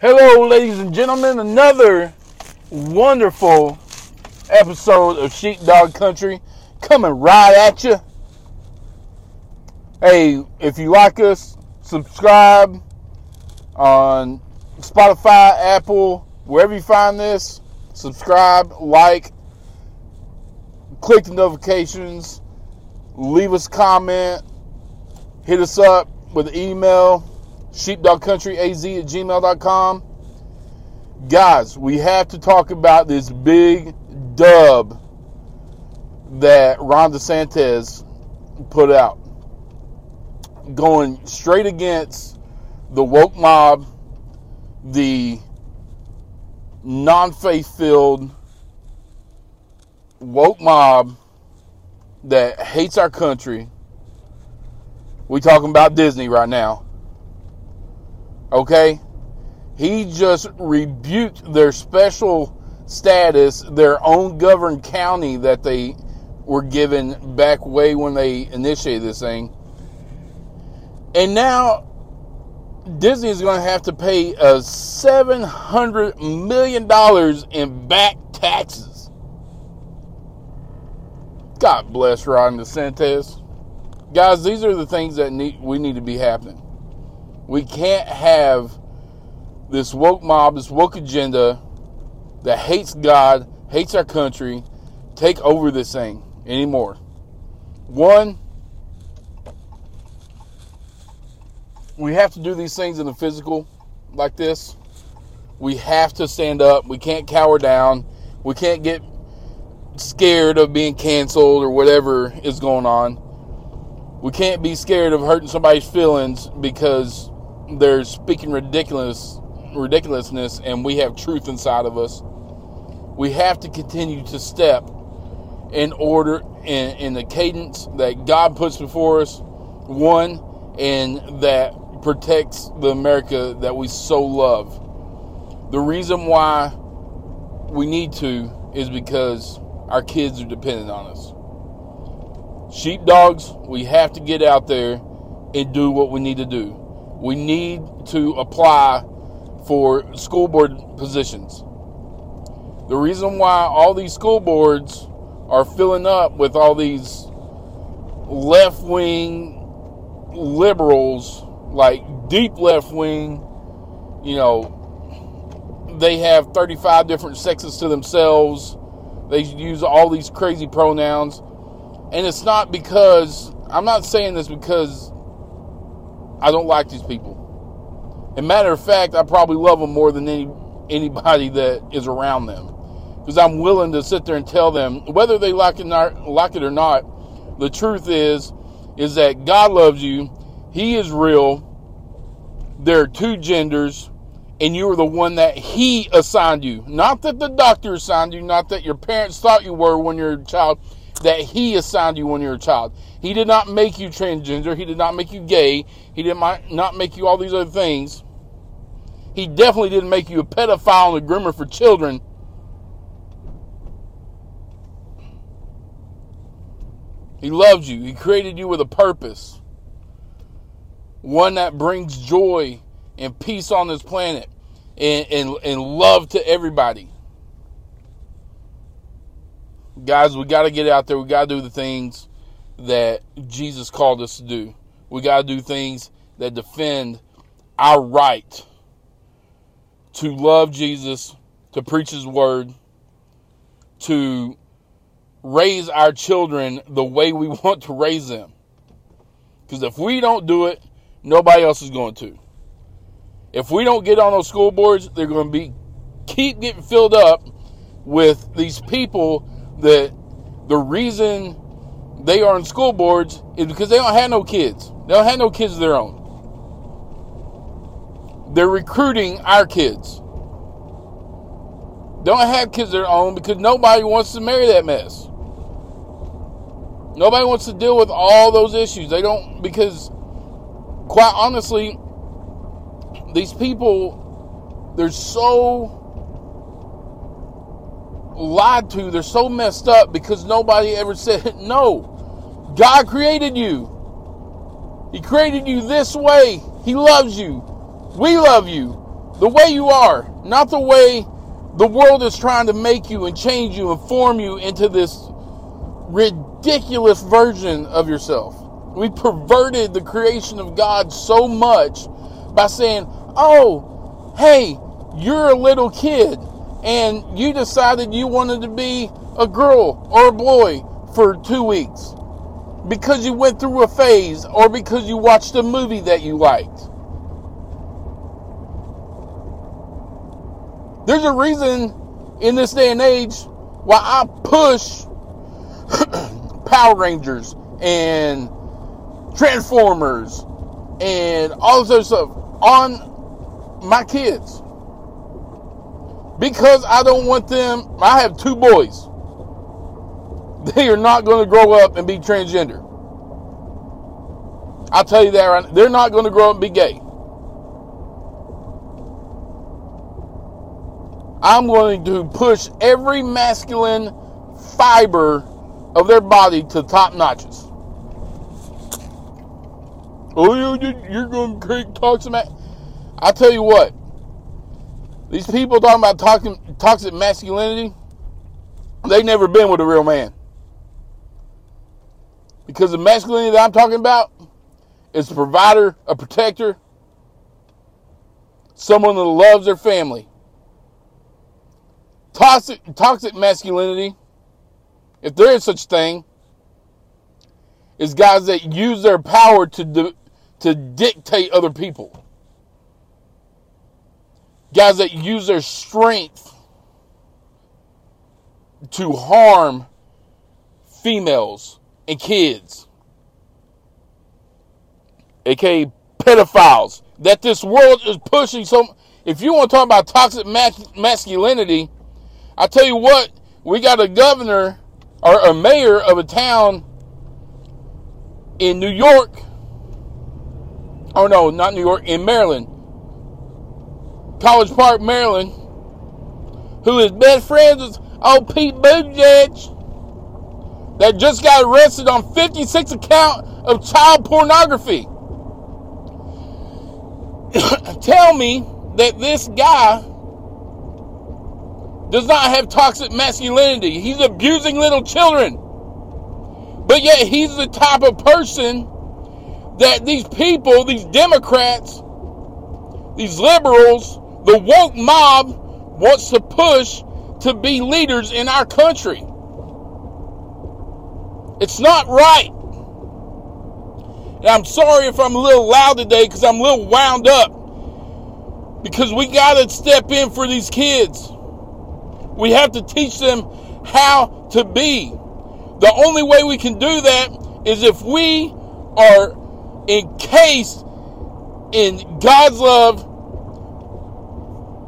Hello, ladies and gentlemen. Another wonderful episode of Sheepdog Country coming right at you. Hey, if you like us, subscribe on Spotify, Apple, wherever you find this. Subscribe, like, click the notifications, leave us a comment, hit us up with an email sheepdogcountryaz at gmail.com. Guys, we have to talk about this big dub that Ron DeSantis put out. Going straight against the woke mob, the non faith filled woke mob that hates our country. We talking about Disney right now. Okay? He just rebuked their special status, their own governed county that they were given back way when they initiated this thing. And now Disney is going to have to pay uh, a $700 million in back taxes. God bless Ron DeSantis. Guys, these are the things that need, we need to be happening. We can't have this woke mob, this woke agenda that hates God, hates our country, take over this thing anymore. One, we have to do these things in the physical like this. We have to stand up. We can't cower down. We can't get scared of being canceled or whatever is going on. We can't be scared of hurting somebody's feelings because they're speaking ridiculous ridiculousness and we have truth inside of us. We have to continue to step in order in, in the cadence that God puts before us. One, and that protects the America that we so love. The reason why we need to is because our kids are dependent on us. Sheepdogs, we have to get out there and do what we need to do. We need to apply for school board positions. The reason why all these school boards are filling up with all these left wing liberals, like deep left wing, you know, they have 35 different sexes to themselves. They use all these crazy pronouns. And it's not because, I'm not saying this because I don't like these people. And matter of fact, I probably love them more than any, anybody that is around them. Because I'm willing to sit there and tell them, whether they like it, not, like it or not, the truth is, is that God loves you. He is real. There are two genders, and you are the one that He assigned you. Not that the doctor assigned you, not that your parents thought you were when you were a child, that He assigned you when you were a child. He did not make you transgender. He did not make you gay. He did not make you all these other things. He definitely didn't make you a pedophile and a groomer for children. He loves you. He created you with a purpose. One that brings joy and peace on this planet and, and, and love to everybody. Guys, we got to get out there. We got to do the things that Jesus called us to do. We got to do things that defend our right to love Jesus, to preach his word, to raise our children the way we want to raise them. Because if we don't do it, nobody else is going to. If we don't get on those school boards, they're going to be keep getting filled up with these people that the reason they are on school boards is because they don't have no kids. They don't have no kids of their own. They're recruiting our kids. Don't have kids of their own because nobody wants to marry that mess. Nobody wants to deal with all those issues. They don't, because quite honestly, these people, they're so lied to, they're so messed up because nobody ever said, no, God created you. He created you this way. He loves you. We love you. The way you are, not the way the world is trying to make you and change you and form you into this ridiculous version of yourself. We perverted the creation of God so much by saying, oh, hey, you're a little kid and you decided you wanted to be a girl or a boy for two weeks because you went through a phase or because you watched a movie that you liked. There's a reason in this day and age why I push Power Rangers and Transformers and all this other stuff on my kids. Because I don't want them, I have two boys. They are not going to grow up and be transgender. I'll tell you that right They're not going to grow up and be gay. I'm going to push every masculine fiber of their body to top notches. Oh, you're going to create toxic. I tell you what, these people talking about toxic, toxic masculinity, they've never been with a real man. Because the masculinity that I'm talking about is a provider, a protector, someone that loves their family. Toxic, toxic masculinity, if there is such thing, is guys that use their power to to dictate other people. Guys that use their strength to harm females and kids, aka pedophiles, that this world is pushing. So, if you want to talk about toxic masculinity, I tell you what, we got a governor or a mayor of a town in New York. Oh no, not New York, in Maryland. College Park, Maryland, who is best friends with old Pete Buttigieg, that just got arrested on 56 account of child pornography. Tell me that this guy does not have toxic masculinity. He's abusing little children. But yet he's the type of person that these people, these Democrats, these liberals, the woke mob wants to push to be leaders in our country. It's not right. And I'm sorry if I'm a little loud today because I'm a little wound up. Because we got to step in for these kids. We have to teach them how to be. The only way we can do that is if we are encased in God's love,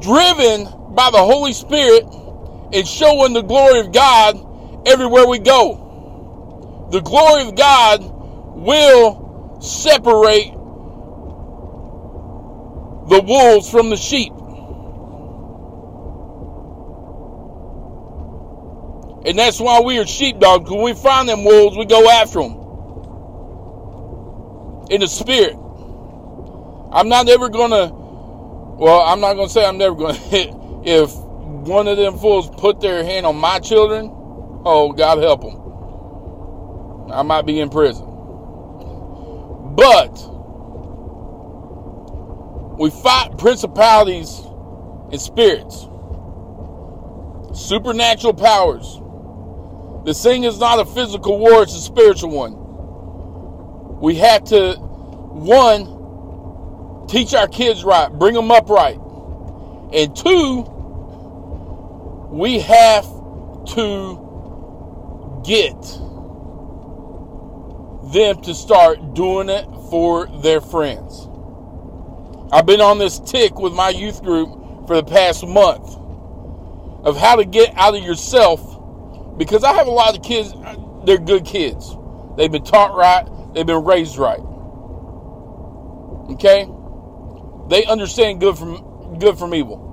driven by the Holy Spirit, and showing the glory of God everywhere we go. The glory of God will separate the wolves from the sheep. And that's why we are sheepdogs. When we find them wolves, we go after them. In the spirit. I'm not ever going to, well, I'm not going to say I'm never going to hit. If one of them fools put their hand on my children, oh, God help them. I might be in prison. But we fight principalities and spirits, supernatural powers this thing is not a physical war, it's a spiritual one. We have to, one, teach our kids right, bring them up right. And two, we have to get them to start doing it for their friends. I've been on this tick with my youth group for the past month of how to get out of yourself because I have a lot of kids, they're good kids. They've been taught right, they've been raised right. Okay? They understand good from good from evil.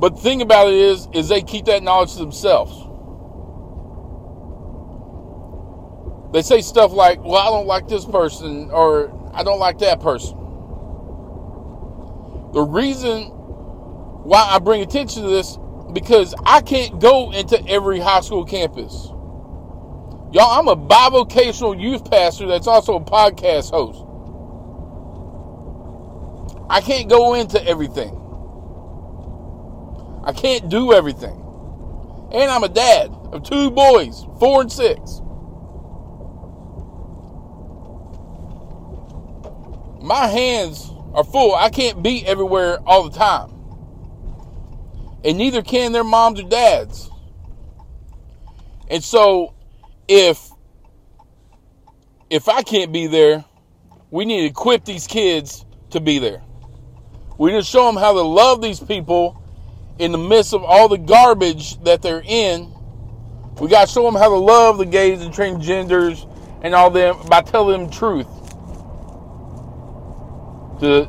But the thing about it is, is they keep that knowledge to themselves. They say stuff like, well, I don't like this person, or I don't like that person. The reason why I bring attention to this because I can't go into every high school campus. Y'all, I'm a bivocational youth pastor that's also a podcast host. I can't go into everything. I can't do everything. And I'm a dad of two boys, four and six. My hands are full. I can't be everywhere all the time. And neither can their moms or dads. And so if if I can't be there, we need to equip these kids to be there. We need to show them how to love these people in the midst of all the garbage that they're in. We got to show them how to love the gays and transgenders and all them by telling them truth. To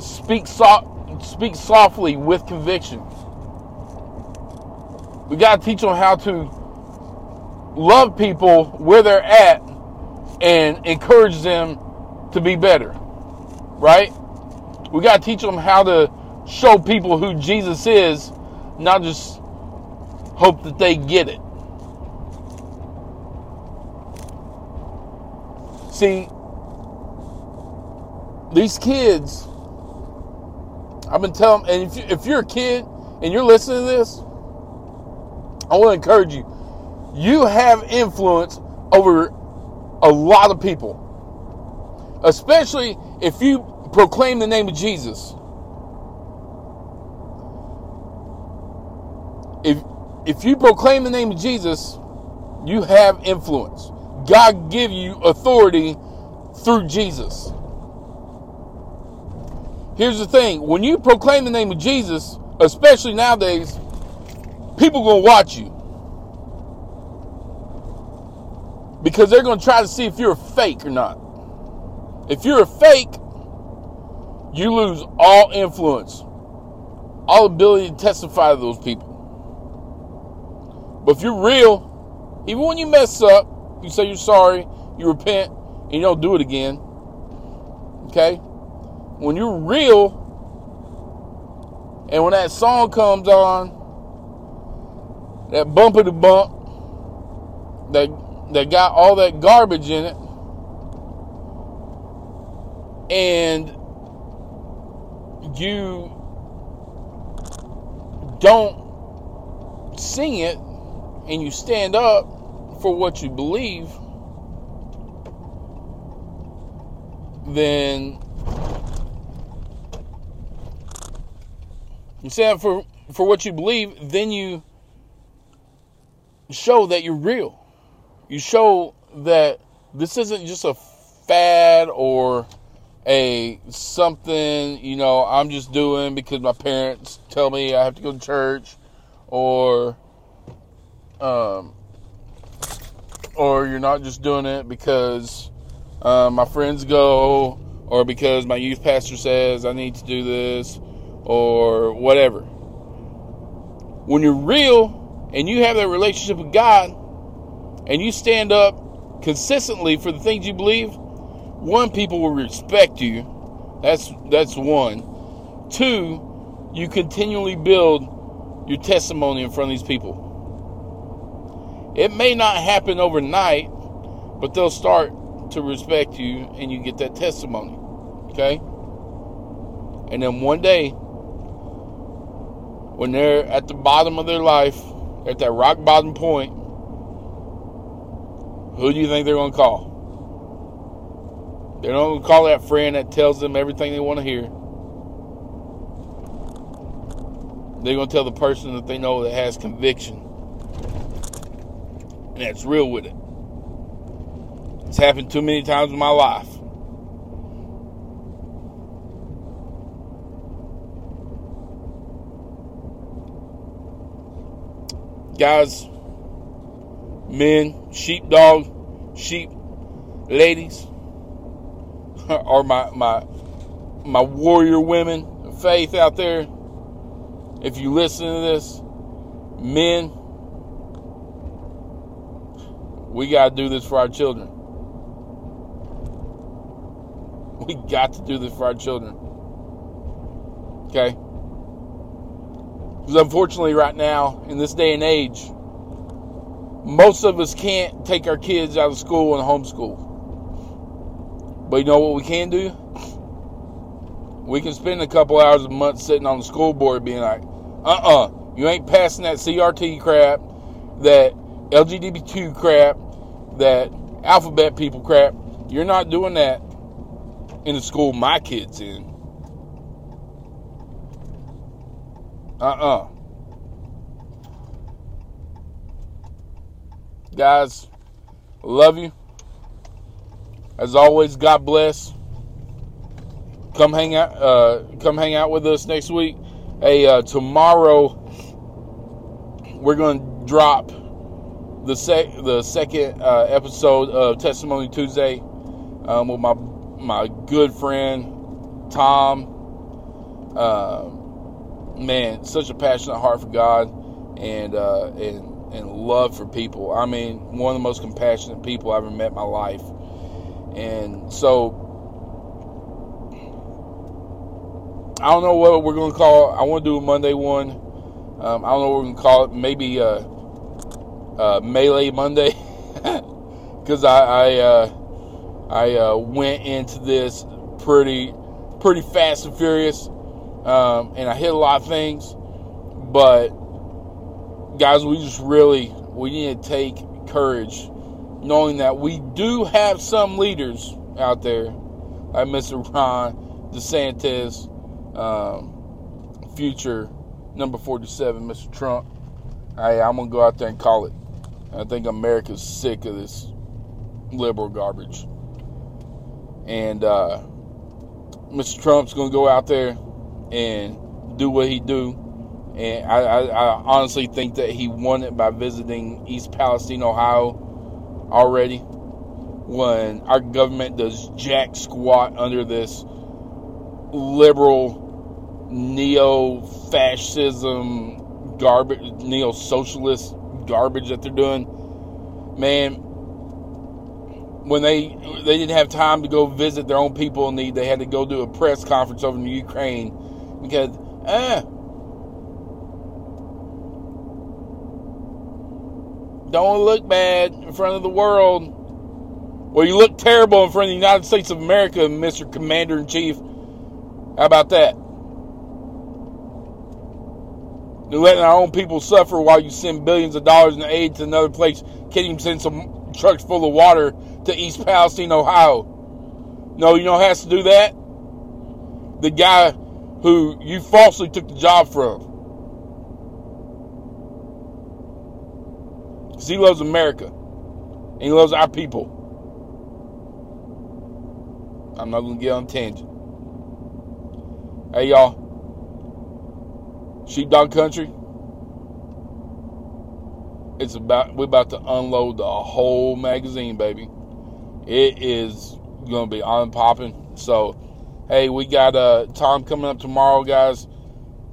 speak soft, speak softly with conviction. We got to teach them how to love people where they're at and encourage them to be better. Right? We got to teach them how to show people who Jesus is, not just hope that they get it. See, these kids, I've been telling, and if, you, if you're a kid and you're listening to this, I want to encourage you you have influence over a lot of people. Especially if you proclaim the name of Jesus. If if you proclaim the name of Jesus, you have influence. God give you authority through Jesus. Here's the thing, when you proclaim the name of Jesus, especially nowadays, people going to watch you. because they're going to try to see if you're a fake or not. If you're a fake, you lose all influence, all ability to testify to those people. But if you're real, even when you mess up, you say you're sorry, you repent, and you don't do it again. Okay? When you're real, and when that song comes on, that bumper to bump, that that got all that garbage in it and you don't sing it and you stand up for what you believe then you stand for for what you believe then you show that you're real. You show that this isn't just a fad or a something, you know, I'm just doing because my parents tell me I have to go to church or um or you're not just doing it because uh, my friends go or because my youth pastor says I need to do this or whatever. When you're real and you have that relationship with God, and you stand up consistently for the things you believe, one, people will respect you. That's that's one. Two, you continually build your testimony in front of these people. It may not happen overnight, but they'll start to respect you and you get that testimony. Okay? And then one day, when they're at the bottom of their life, at that rock bottom point, who do you think they're going to call? Not going call that friend that tells them everything they want to hear. They're going to tell the person that they know that has conviction. And that's real with it. It's happened too many times in my life. Guys, men, sheepdog, sheep ladies, or my my my warrior women faith out there. If you listen to this, men, we got to do this for our children. We got to do this for our children. Okay? Because unfortunately, right now, in this day and age, most of us can't take our kids out of school and homeschool. But you know what we can do? We can spend a couple hours a month sitting on the school board being like, uh uh-uh, uh, you ain't passing that CRT crap, that LGBT crap, that alphabet people crap. You're not doing that in the school my kids in. Uh-uh. Guys, love you. As always, God bless. Come hang out. Uh, come hang out with us next week. Hey, uh, tomorrow we're going to drop the sec the second uh, episode of Testimony Tuesday um, with my my good friend Tom. Uh, man, such a passionate heart for God and uh, and and love for people. I mean, one of the most compassionate people I have ever met in my life. And so I don't know what we're going to call. I want to do a Monday one. Um, I don't know what we're going to call it. Maybe uh, uh, Melee Monday. Because I I, uh, I uh, went into this pretty pretty fast and furious. Um, and I hit a lot of things. But, guys, we just really we need to take courage knowing that we do have some leaders out there like Mr. Ron DeSantis um, future number 47, Mr. Trump. Hey, I'm going to go out there and call it. I think America's sick of this liberal garbage. And uh, Mr. Trump's going to go out there and do what he do. And I, I, I, honestly think that he won it by visiting East Palestine, Ohio already. When our government does jack squat under this liberal neo fascism garbage, neo socialist garbage that they're doing. Man, when they they didn't have time to go visit their own people in need, they had to go do a press conference over in Ukraine because eh, don't look bad in front of the world. Well, you look terrible in front of the United States of America, Mr. Commander in Chief. How about that? You're letting our own people suffer while you send billions of dollars in aid to another place. Can't even send some trucks full of water to East Palestine, Ohio. No, you know who has to do that? The guy who you falsely took the job from. Because he loves America. And he loves our people. I'm not going to get on tangent. Hey, y'all. Sheepdog Country. It's about we're about to unload the whole magazine, baby. It is gonna be on popping. So, hey, we got uh Tom coming up tomorrow, guys.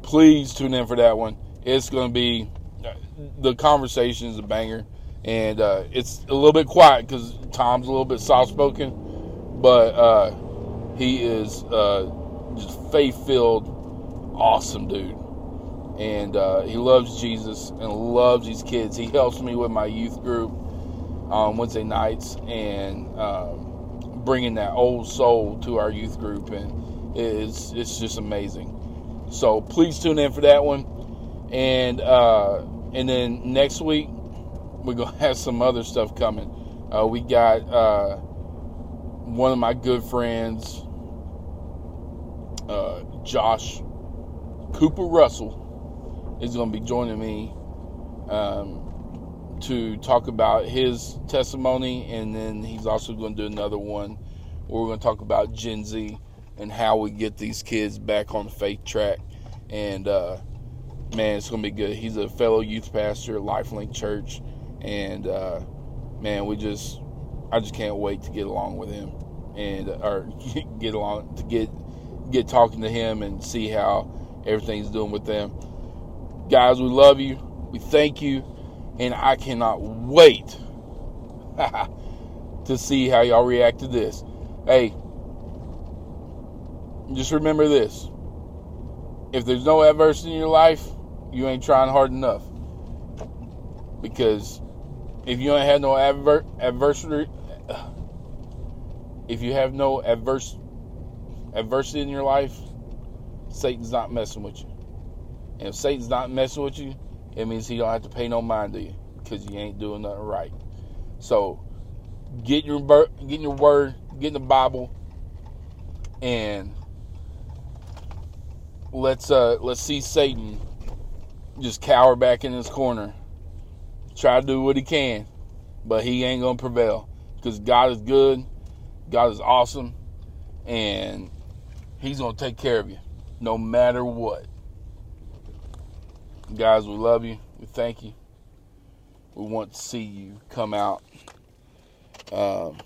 Please tune in for that one. It's gonna be the conversation is a banger, and uh, it's a little bit quiet because Tom's a little bit soft spoken, but uh, he is uh, just faith filled, awesome dude and uh, he loves Jesus and loves these kids. He helps me with my youth group on Wednesday nights and um, bringing that old soul to our youth group, and it's it's just amazing. So please tune in for that one, and uh, and then next week we're gonna have some other stuff coming. Uh, we got uh, one of my good friends, uh, Josh Cooper Russell is going to be joining me um, to talk about his testimony, and then he's also going to do another one where we're going to talk about Gen Z and how we get these kids back on the faith track. And uh, man, it's to be good. He's a fellow youth pastor Lifelink Church, and uh, man, we just I just can't wait to get along with him and or get along to get get talking to him and see how everything's doing with them. Guys, we love you. We thank you. And I cannot wait to see how y'all react to this. Hey, just remember this if there's no adversity in your life, you ain't trying hard enough. Because if you ain't had no adver- adversity, if you have no adverse adversity in your life, Satan's not messing with you. And if Satan's not messing with you, it means he don't have to pay no mind to you because you ain't doing nothing right. So get your get your word, get in the Bible, and let's uh let's see Satan just cower back in his corner. Try to do what he can, but he ain't gonna prevail because God is good, God is awesome, and He's gonna take care of you no matter what. Guys, we love you. We thank you. We want to see you come out um,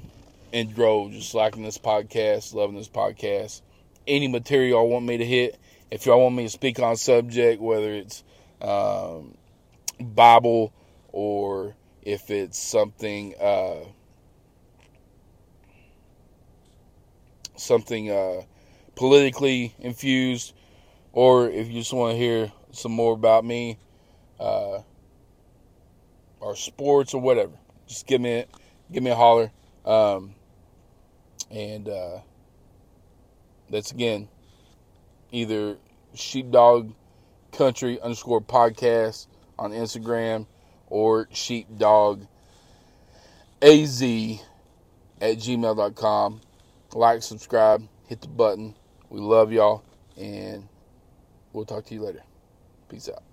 in just liking this podcast, loving this podcast. Any material I want me to hit, if y'all want me to speak on subject, whether it's um, Bible or if it's something uh, something uh, politically infused, or if you just want to hear some more about me, uh, or sports or whatever, just give me give me a holler. Um, and uh, that's again either sheepdog country underscore podcast on Instagram or sheepdog az at gmail.com. Like, subscribe, hit the button. We love y'all, and we'll talk to you later. Peace out.